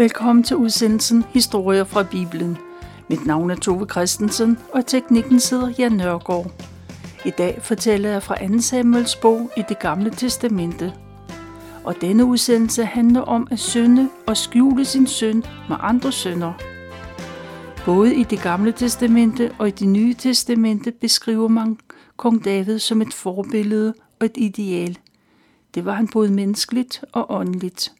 Velkommen til udsendelsen Historier fra Bibelen. Mit navn er Tove Christensen, og teknikken sidder Jan Nørgaard. I dag fortæller jeg fra 2. Samuels bog i det gamle testamente. Og denne udsendelse handler om at synde og skjule sin synd med andre sønder. Både i det gamle testamente og i det nye testamente beskriver man kong David som et forbillede og et ideal. Det var han både menneskeligt og åndeligt.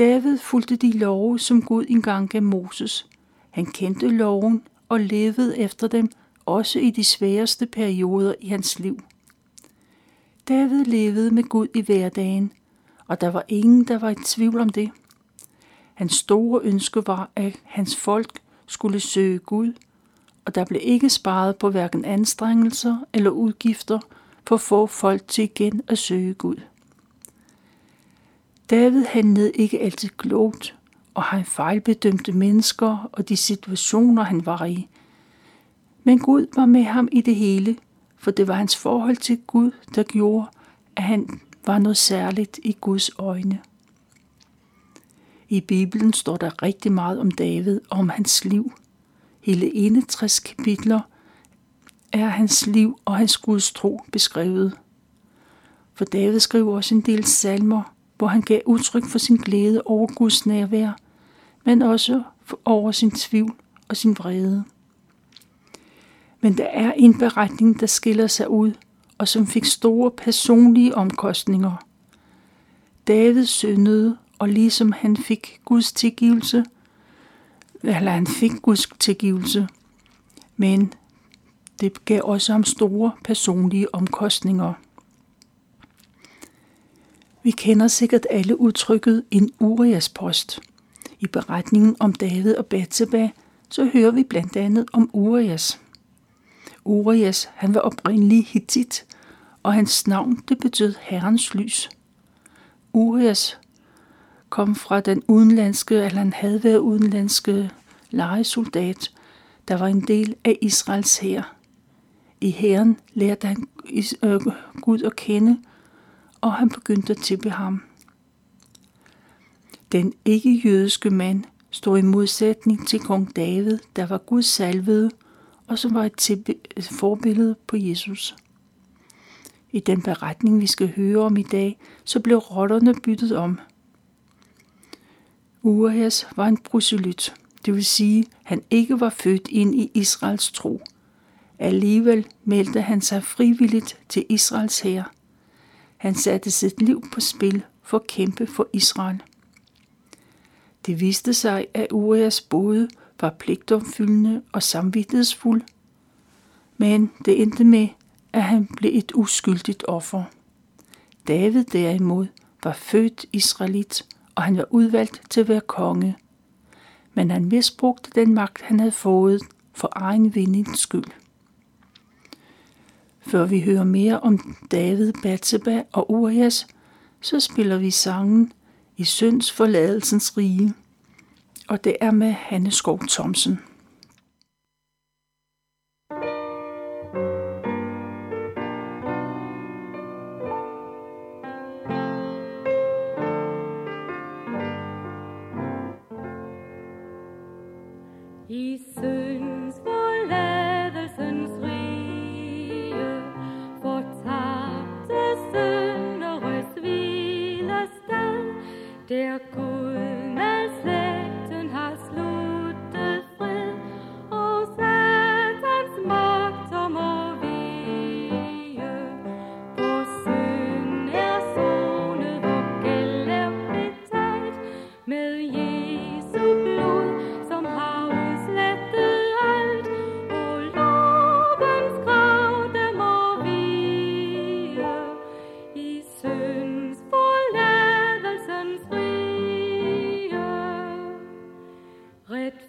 David fulgte de love, som Gud engang gav Moses. Han kendte loven og levede efter dem, også i de sværeste perioder i hans liv. David levede med Gud i hverdagen, og der var ingen, der var i tvivl om det. Hans store ønske var, at hans folk skulle søge Gud, og der blev ikke sparet på hverken anstrengelser eller udgifter for at få folk til igen at søge Gud. David handlede ikke altid klogt, og han fejlbedømte mennesker og de situationer, han var i. Men Gud var med ham i det hele, for det var hans forhold til Gud, der gjorde, at han var noget særligt i Guds øjne. I Bibelen står der rigtig meget om David og om hans liv. Hele 61 kapitler er hans liv og hans Guds tro beskrevet. For David skriver også en del salmer, hvor han gav udtryk for sin glæde over Guds nærvær, men også over sin tvivl og sin vrede. Men der er en beretning, der skiller sig ud, og som fik store personlige omkostninger. David syndede, og ligesom han fik Guds tilgivelse, eller han fik Guds tilgivelse, men det gav også ham store personlige omkostninger. Vi kender sikkert alle udtrykket en Urias post. I beretningen om David og Bathsheba, så hører vi blandt andet om Urias. Urias, han var oprindelig hittit, og hans navn det betød herrens lys. Urias kom fra den udenlandske, eller han havde været udenlandske legesoldat, der var en del af Israels hær. I hæren lærte han øh, Gud at kende, og han begyndte at tilbe ham. Den ikke-jødiske mand stod i modsætning til kong David, der var Guds salvede, og som var et forbillede på Jesus. I den beretning, vi skal høre om i dag, så blev rotterne byttet om. Urias var en proselyt, det vil sige, han ikke var født ind i Israels tro. Alligevel meldte han sig frivilligt til Israels hær. Han satte sit liv på spil for at kæmpe for Israel. Det viste sig, at Urias både var pligtomfyldende og samvittighedsfuld, men det endte med, at han blev et uskyldigt offer. David derimod var født israelit, og han var udvalgt til at være konge. Men han misbrugte den magt, han havde fået for egen vindings skyld. Før vi hører mere om David, Batseba og Urias, så spiller vi sangen i synds forladelsens rige, og det er med Hanne Skov Thomsen.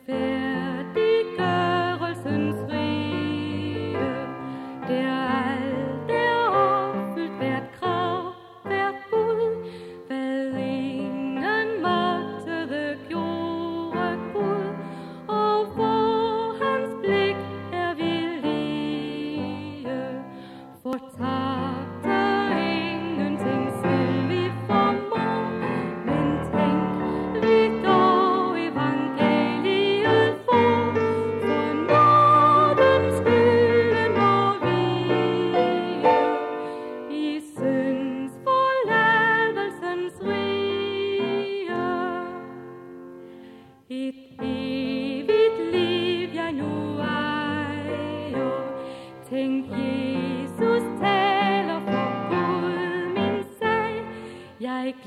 Vi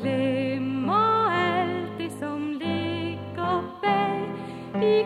glemmer alt det, som ligger bag. Vi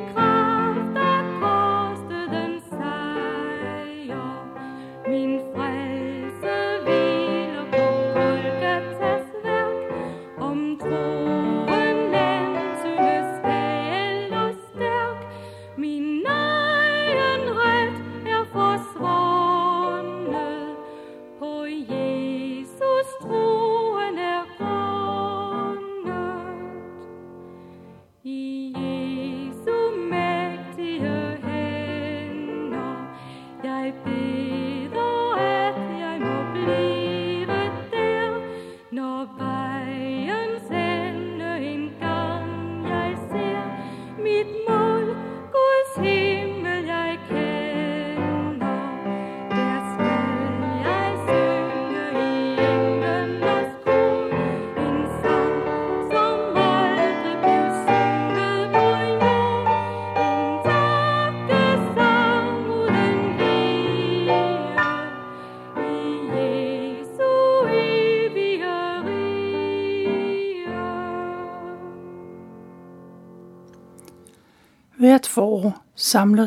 Hvert forår samler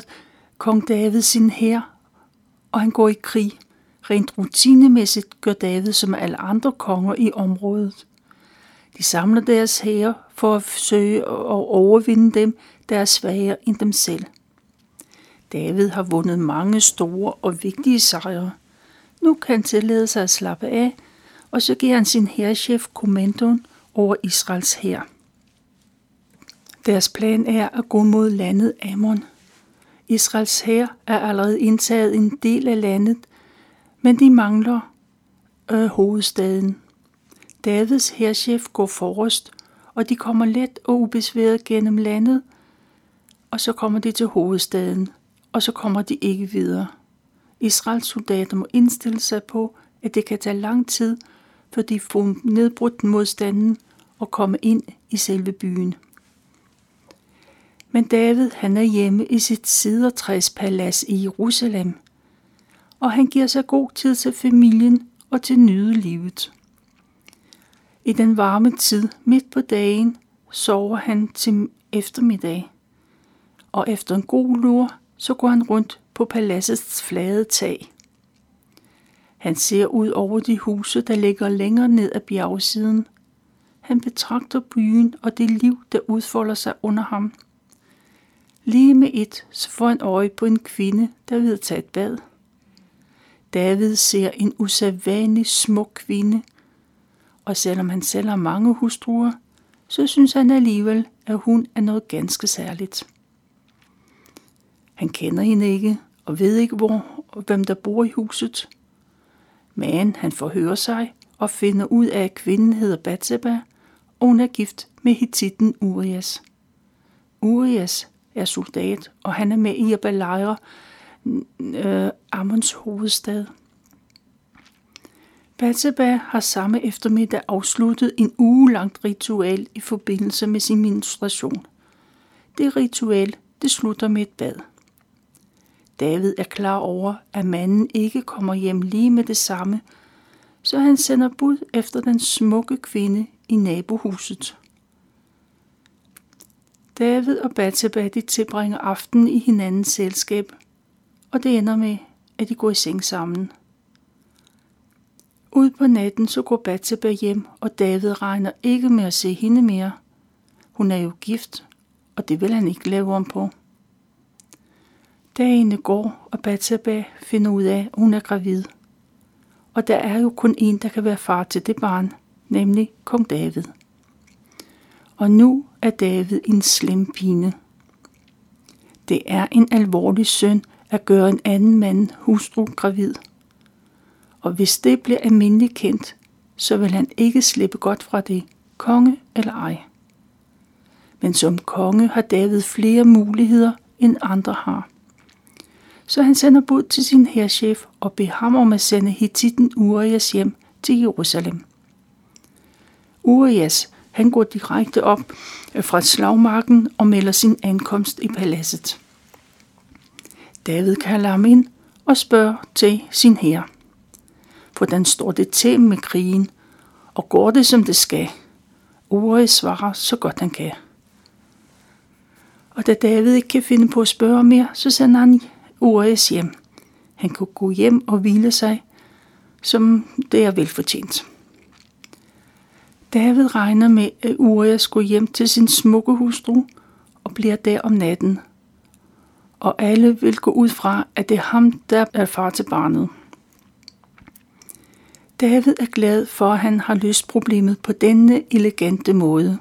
kong David sin hær, og han går i krig. Rent rutinemæssigt gør David som alle andre konger i området. De samler deres hære for at søge at overvinde dem, der er svagere end dem selv. David har vundet mange store og vigtige sejre. Nu kan han tillade sig at slappe af, og så giver han sin hærchef kommandoen over Israels hær. Deres plan er at gå mod landet Ammon. Israels hær er allerede indtaget en del af landet, men de mangler øh, hovedstaden. Davids hærchef går forrest, og de kommer let og ubesværet gennem landet, og så kommer de til hovedstaden, og så kommer de ikke videre. Israels soldater må indstille sig på, at det kan tage lang tid, for de får nedbrudt modstanden og komme ind i selve byen. Men David han er hjemme i sit sidertræspalads i Jerusalem, og han giver sig god tid til familien og til nyde livet. I den varme tid midt på dagen sover han til eftermiddag, og efter en god lur så går han rundt på paladsets flade tag. Han ser ud over de huse, der ligger længere ned ad bjergsiden. Han betragter byen og det liv, der udfolder sig under ham – Lige med et, så får han øje på en kvinde, der vil tage et bad. David ser en usædvanlig smuk kvinde, og selvom han selv har mange hustruer, så synes han alligevel, at hun er noget ganske særligt. Han kender hende ikke, og ved ikke, hvor og hvem der bor i huset. Men han forhører sig og finder ud af, at kvinden hedder Batseba, og hun er gift med Hittiten Urias. Urias er soldat, og han er med i at belejre øh, Ammons hovedstad. Batseba har samme eftermiddag afsluttet en ugelangt ritual i forbindelse med sin menstruation. Det ritual, det slutter med et bad. David er klar over, at manden ikke kommer hjem lige med det samme, så han sender bud efter den smukke kvinde i nabohuset. David og Bathsheba de tilbringer aftenen i hinandens selskab, og det ender med, at de går i seng sammen. Ud på natten så går Bathsheba hjem, og David regner ikke med at se hende mere. Hun er jo gift, og det vil han ikke lave om på. Dagene går, og Bathsheba finder ud af, at hun er gravid. Og der er jo kun en, der kan være far til det barn, nemlig kong David og nu er David en slem pine. Det er en alvorlig synd at gøre en anden mand hustru gravid. Og hvis det bliver almindeligt kendt, så vil han ikke slippe godt fra det, konge eller ej. Men som konge har David flere muligheder, end andre har. Så han sender bud til sin herrchef og beder ham om at sende Hittiten Urias hjem til Jerusalem. Urias han går direkte op øh, fra slagmarken og melder sin ankomst i paladset. David kalder ham ind og spørger til sin herre. Hvordan står det til med krigen, og går det som det skal? Uri svarer så godt han kan. Og da David ikke kan finde på at spørge mere, så sender han Urias hjem. Han kunne gå hjem og hvile sig, som det er velfortjent. David regner med, at Uria skulle hjem til sin smukke hustru og bliver der om natten. Og alle vil gå ud fra, at det er ham, der er far til barnet. David er glad for, at han har løst problemet på denne elegante måde.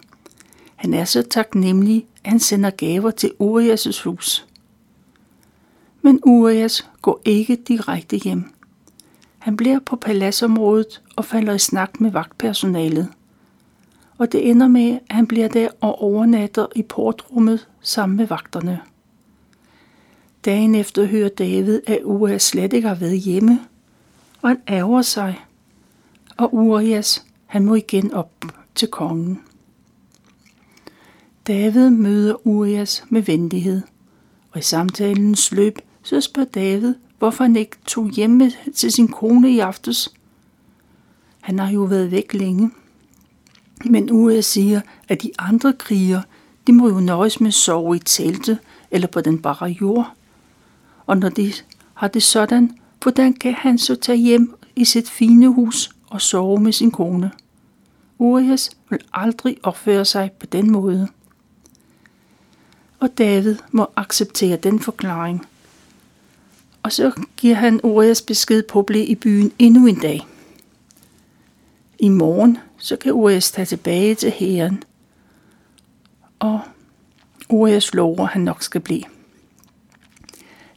Han er så taknemmelig, at han sender gaver til Urias' hus. Men Urias går ikke direkte hjem. Han bliver på paladsområdet og falder i snak med vagtpersonalet. Og det ender med, at han bliver der og overnatter i portrummet sammen med vagterne. Dagen efter hører David, at Urias slet ikke har været hjemme, og han ærger sig. Og Urias, han må igen op til kongen. David møder Urias med venlighed, og i samtalens løb så spørger David, hvorfor han ikke tog hjemme til sin kone i aftes. Han har jo været væk længe. Men Urias siger, at de andre kriger, de må jo nøjes med at sove i telte eller på den bare jord. Og når de har det sådan, hvordan kan han så tage hjem i sit fine hus og sove med sin kone? Urias vil aldrig opføre sig på den måde. Og David må acceptere den forklaring. Og så giver han Urias besked på at blive i byen endnu en dag. I morgen så kan Urias tage tilbage til hæren, og Urias lover, at han nok skal blive.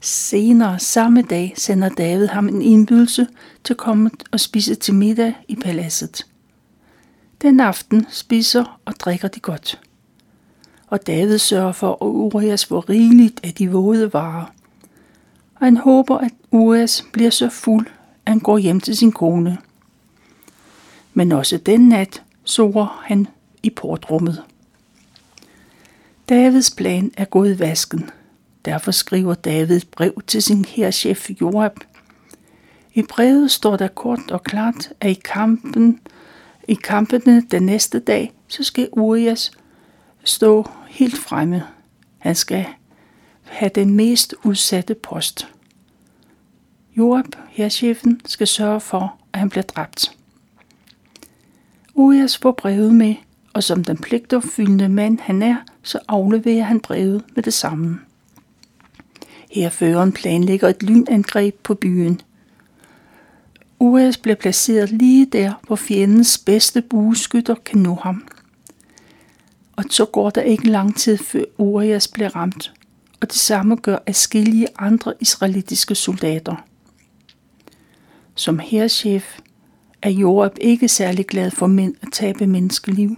Senere samme dag sender David ham en indbydelse til at komme og spise til middag i paladset. Den aften spiser og drikker de godt. Og David sørger for, at Urias får rigeligt af de våde varer. Og han håber, at Urias bliver så fuld, at han går hjem til sin kone. Men også den nat sover han i portrummet. Davids plan er gået i vasken – Derfor skriver David et brev til sin herchef Joab. I brevet står der kort og klart, at i kampen i kampene den næste dag, så skal Urias stå helt fremme. Han skal have den mest udsatte post. Joab, herrchefen, skal sørge for, at han bliver dræbt. Urias får brevet med, og som den pligtopfyldende mand han er, så afleverer han brevet med det samme. Herføreren planlægger et lynangreb på byen. Urias bliver placeret lige der, hvor fjendens bedste bueskytter kan nå ham. Og så går der ikke lang tid før Urias bliver ramt, og det samme gør afskillige andre israelitiske soldater. Som herrchef er Jorab ikke særlig glad for mænd at tabe menneskeliv,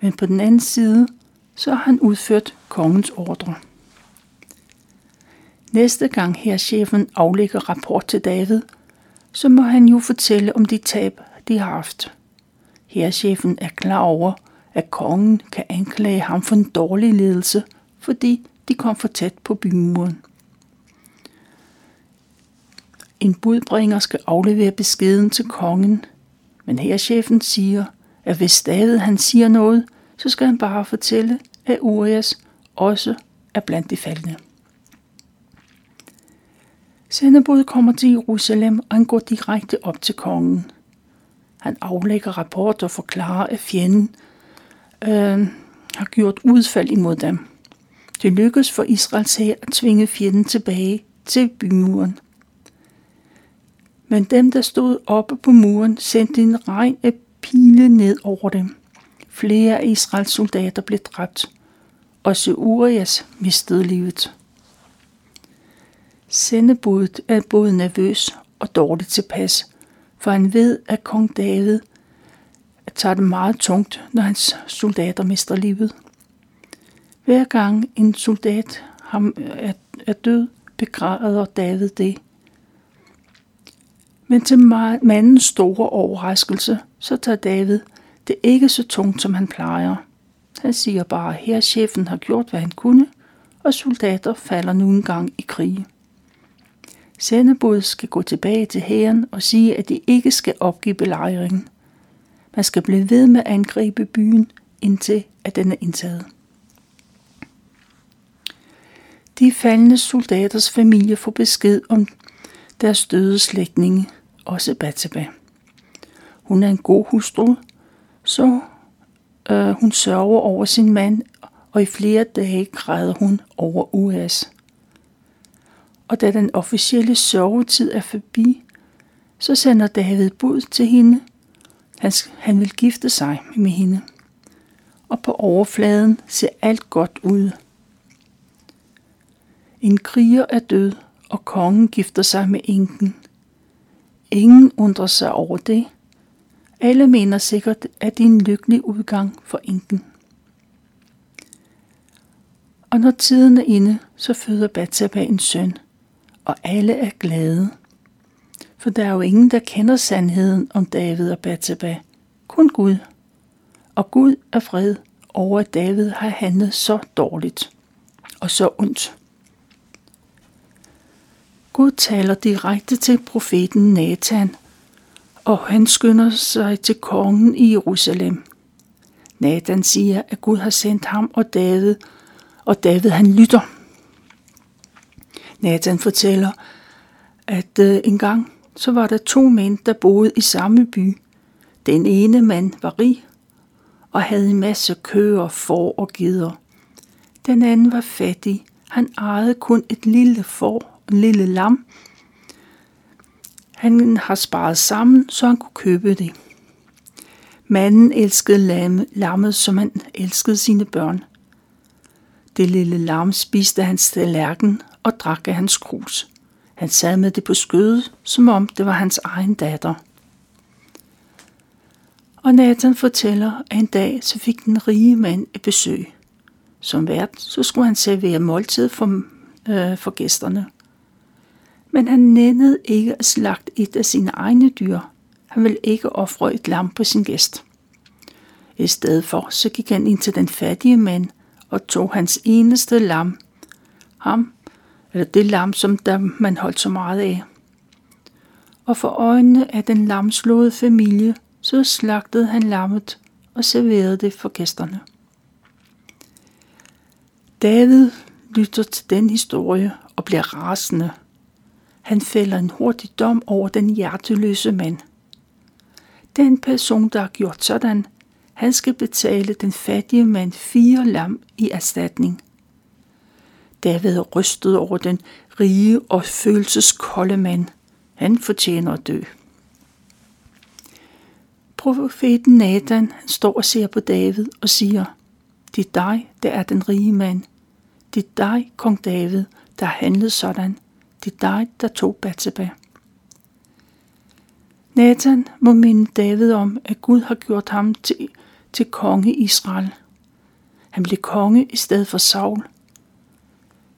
men på den anden side, så har han udført kongens ordre. Næste gang her chefen aflægger rapport til David, så må han jo fortælle om de tab, de har haft. chefen er klar over, at kongen kan anklage ham for en dårlig ledelse, fordi de kom for tæt på bymuren. En budbringer skal aflevere beskeden til kongen, men her chefen siger, at hvis David han siger noget, så skal han bare fortælle, at Urias også er blandt de faldende. Sendebud kommer til Jerusalem, og han går direkte op til kongen. Han aflægger rapport og forklarer, at fjenden øh, har gjort udfald imod dem. Det lykkes for Israels hær at tvinge fjenden tilbage til bymuren. Men dem, der stod oppe på muren, sendte en regn af pile ned over dem. Flere af Israels soldater blev dræbt. Også Urias mistede livet. Sendebudet er både nervøs og dårligt tilpas, for han ved, at kong David tager det meget tungt, når hans soldater mister livet. Hver gang en soldat ham er død, begræder David det. Men til mandens store overraskelse, så tager David det ikke så tungt, som han plejer. Han siger bare, at her chefen har gjort, hvad han kunne, og soldater falder nu engang i krig. Sendebud skal gå tilbage til hæren og sige, at de ikke skal opgive belejringen. Man skal blive ved med at angribe byen, indtil at den er indtaget. De faldende soldaters familie får besked om deres døde slægtninge, også Batseba. Hun er en god hustru, så øh, hun sørger over sin mand, og i flere dage græder hun over Uas. Og da den officielle sørgetid er forbi, så sender David bud til hende. Han, han vil gifte sig med hende. Og på overfladen ser alt godt ud. En kriger er død, og kongen gifter sig med enken. Ingen undrer sig over det. Alle mener sikkert, at det er en lykkelig udgang for enken. Og når tiden er inde, så føder Bathsheba en søn, og alle er glade. For der er jo ingen, der kender sandheden om David og Bathsheba, Kun Gud. Og Gud er fred over, at David har handlet så dårligt og så ondt. Gud taler direkte til profeten Nathan, og han skynder sig til kongen i Jerusalem. Nathan siger, at Gud har sendt ham og David, og David han lytter. Nathan fortæller, at øh, en gang så var der to mænd, der boede i samme by. Den ene mand var rig og havde en masse køer, får og geder. Den anden var fattig. Han ejede kun et lille får lille lam. Han har sparet sammen, så han kunne købe det. Manden elskede lamme, lammet, som han elskede sine børn. Det lille lam spiste hans tallerken og drak af hans krus. Han sad med det på skødet, som om det var hans egen datter. Og Nathan fortæller, at en dag så fik den rige mand et besøg. Som vært, så skulle han servere måltid for, øh, for gæsterne men han nændede ikke at slagte et af sine egne dyr. Han ville ikke ofre et lam på sin gæst. I stedet for så gik han ind til den fattige mand og tog hans eneste lam, ham, eller det lam, som der man holdt så meget af. Og for øjnene af den lamslåede familie, så slagtede han lammet og serverede det for gæsterne. David lytter til den historie og bliver rasende – han fælder en hurtig dom over den hjerteløse mand. Den person, der har gjort sådan, han skal betale den fattige mand fire lam i erstatning. David rystet over den rige og følelseskolde mand. Han fortjener at dø. Profeten Nathan står og ser på David og siger, det er dig, der er den rige mand. Det er dig, kong David, der har handlet sådan. Det er dig, der tog Batseba. Nathan må minde David om, at Gud har gjort ham til, til konge i Israel. Han blev konge i stedet for Saul.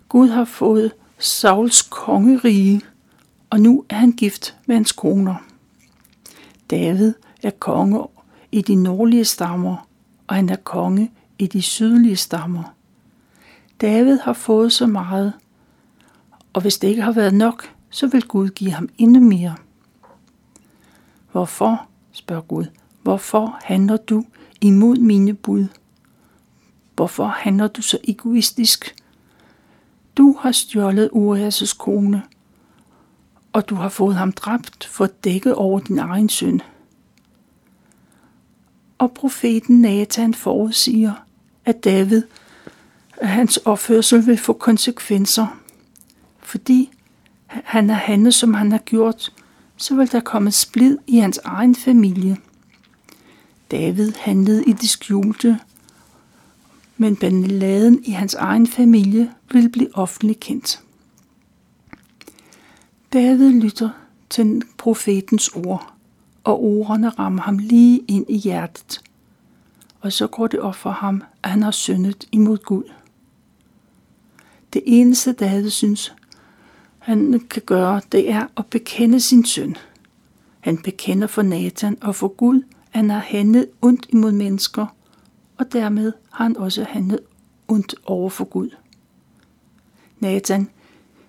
Gud har fået Sauls kongerige, og nu er han gift med hans koner. David er konge i de nordlige stammer, og han er konge i de sydlige stammer. David har fået så meget, og hvis det ikke har været nok, så vil Gud give ham endnu mere. Hvorfor, spørger Gud, hvorfor handler du imod mine bud? Hvorfor handler du så egoistisk? Du har stjålet Urias' kone, og du har fået ham dræbt for at dække over din egen synd. Og profeten Nathan forudsiger, at David, at hans opførsel vil få konsekvenser fordi han har handlet, som han har gjort, så vil der komme splid i hans egen familie. David handlede i det skjulte, men balladen i hans egen familie vil blive offentligt kendt. David lytter til profetens ord, og ordene rammer ham lige ind i hjertet. Og så går det op for ham, at han har syndet imod Gud. Det eneste David synes, han kan gøre, det er at bekende sin søn. Han bekender for Nathan og for Gud, at han har handlet ondt imod mennesker, og dermed har han også handlet ondt over for Gud. Nathan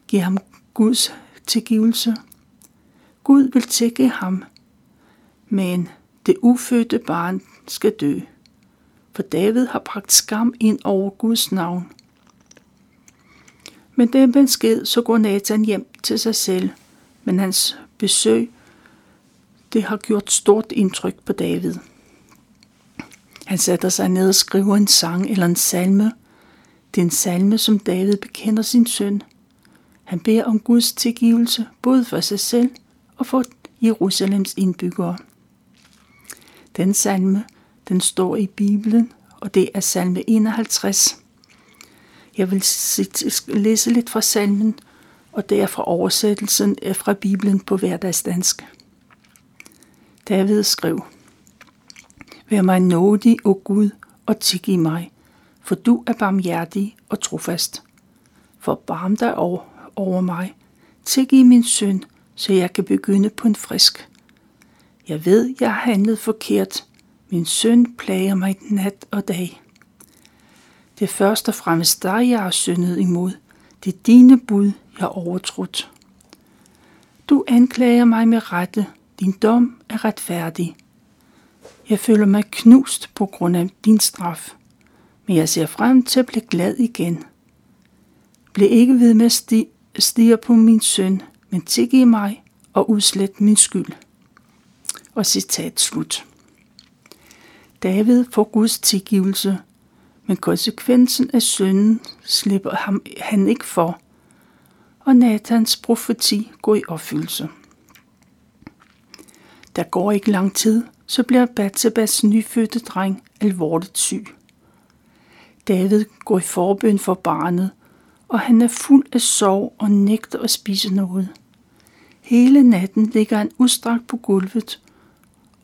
giver ham Guds tilgivelse. Gud vil tække ham, men det ufødte barn skal dø. For David har bragt skam ind over Guds navn. Men den besked, så går Nathan hjem til sig selv, men hans besøg, det har gjort stort indtryk på David. Han sætter sig ned og skriver en sang eller en salme. Det er en salme, som David bekender sin søn. Han beder om Guds tilgivelse, både for sig selv og for Jerusalems indbyggere. Den salme, den står i Bibelen, og det er salme 51. Jeg vil læse lidt fra salmen, og det er fra oversættelsen fra Bibelen på hverdagsdansk. David skrev, Vær mig nådig, o Gud, og tilgiv mig, for du er barmhjertig og trofast. barm dig over, over mig. Tilgiv min synd, så jeg kan begynde på en frisk. Jeg ved, jeg har handlet forkert. Min synd plager mig nat og dag. Det er først og fremmest dig, jeg har syndet imod. Det er dine bud, jeg har overtrudt. Du anklager mig med rette. Din dom er retfærdig. Jeg føler mig knust på grund af din straf, men jeg ser frem til at blive glad igen. Bliv ikke ved med at stige på min søn, men tilgiv mig og udslet min skyld. Og citat slut. David får Guds tilgivelse, men konsekvensen af synden slipper ham, han ikke for, og Nathans profeti går i opfyldelse. Der går ikke lang tid, så bliver Batsabas nyfødte dreng alvorligt syg. David går i forbøn for barnet, og han er fuld af sorg og nægter at spise noget. Hele natten ligger han udstrakt på gulvet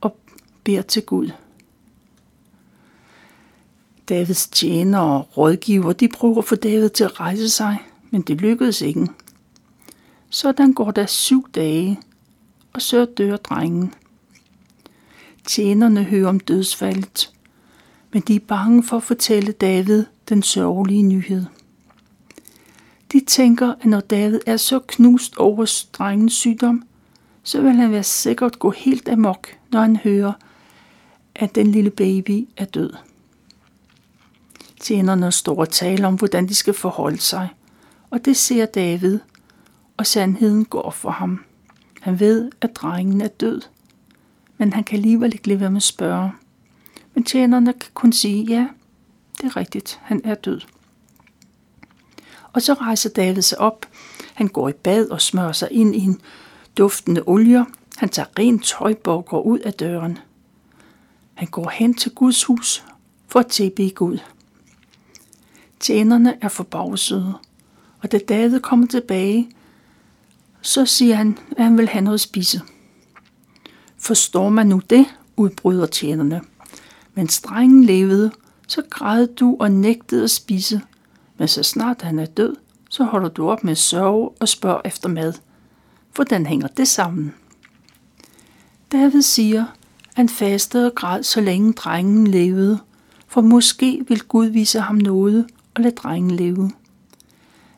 og beder til Gud. Davids tjener og rådgiver, de prøver at få David til at rejse sig, men det lykkedes ikke. Sådan går der syv dage, og så dør drengen. Tjenerne hører om dødsfaldet, men de er bange for at fortælle David den sørgelige nyhed. De tænker, at når David er så knust over drengens sygdom, så vil han være sikkert gå helt amok, når han hører, at den lille baby er død. Tjenerne står og taler om, hvordan de skal forholde sig, og det ser David, og sandheden går for ham. Han ved, at drengen er død, men han kan alligevel ikke lade være med at spørge. Men tjenerne kan kun sige, ja, det er rigtigt, han er død. Og så rejser David sig op. Han går i bad og smører sig ind i en duftende olier. Han tager rent tøj på og går ud af døren. Han går hen til Guds hus for at tilbe Gud. Tjenerne er forbavsede, og da David kommer tilbage, så siger han, at han vil have noget at spise. Forstår man nu det, udbryder tjenerne. Men drengen levede, så græd du og nægtede at spise. Men så snart han er død, så holder du op med at sørge og spørger efter mad. Hvordan hænger det sammen? David siger, at han fastede og græd, så længe drengen levede, for måske vil Gud vise ham noget og lade drengen leve.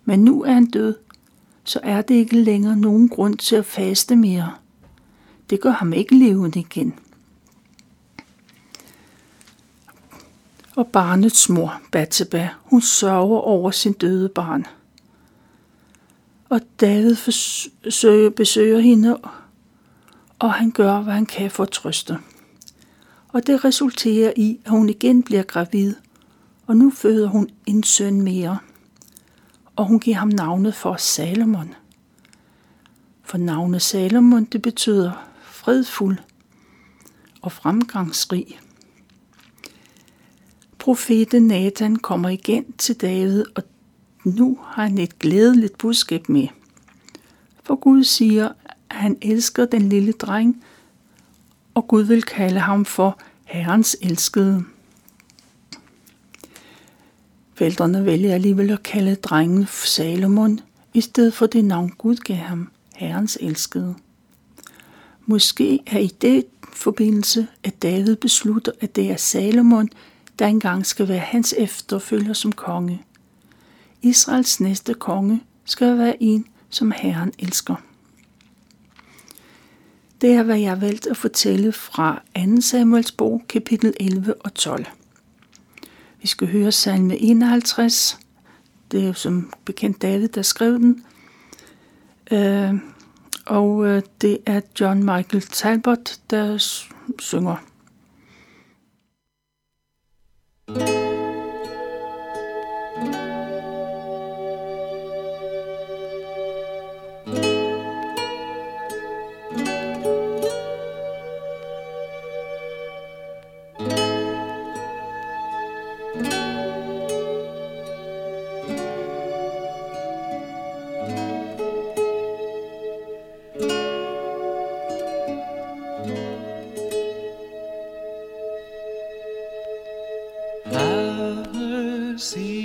Men nu er han død, så er det ikke længere nogen grund til at faste mere. Det gør ham ikke levende igen. Og barnets mor, Batseba, hun sørger over sin døde barn. Og David forsøger, besøger hende, og han gør, hvad han kan for at trøste. Og det resulterer i, at hun igen bliver gravid, og nu føder hun en søn mere. Og hun giver ham navnet for Salomon. For navnet Salomon, det betyder fredfuld og fremgangsrig. Profeten Nathan kommer igen til David, og nu har han et glædeligt budskab med. For Gud siger, at han elsker den lille dreng, og Gud vil kalde ham for Herrens elskede. Forældrene vælger alligevel at kalde drengen Salomon, i stedet for det navn Gud gav ham, Herrens elskede. Måske er i det forbindelse, at David beslutter, at det er Salomon, der engang skal være hans efterfølger som konge. Israels næste konge skal være en, som Herren elsker. Det er, hvad jeg har valgt at fortælle fra 2. Samuels bog, kapitel 11 og 12. Vi skal høre salme 51, Det er jo som bekendt David, der skrev den. Øh, og øh, det er John Michael Talbot, der synger. Deprive see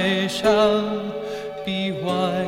悲伤万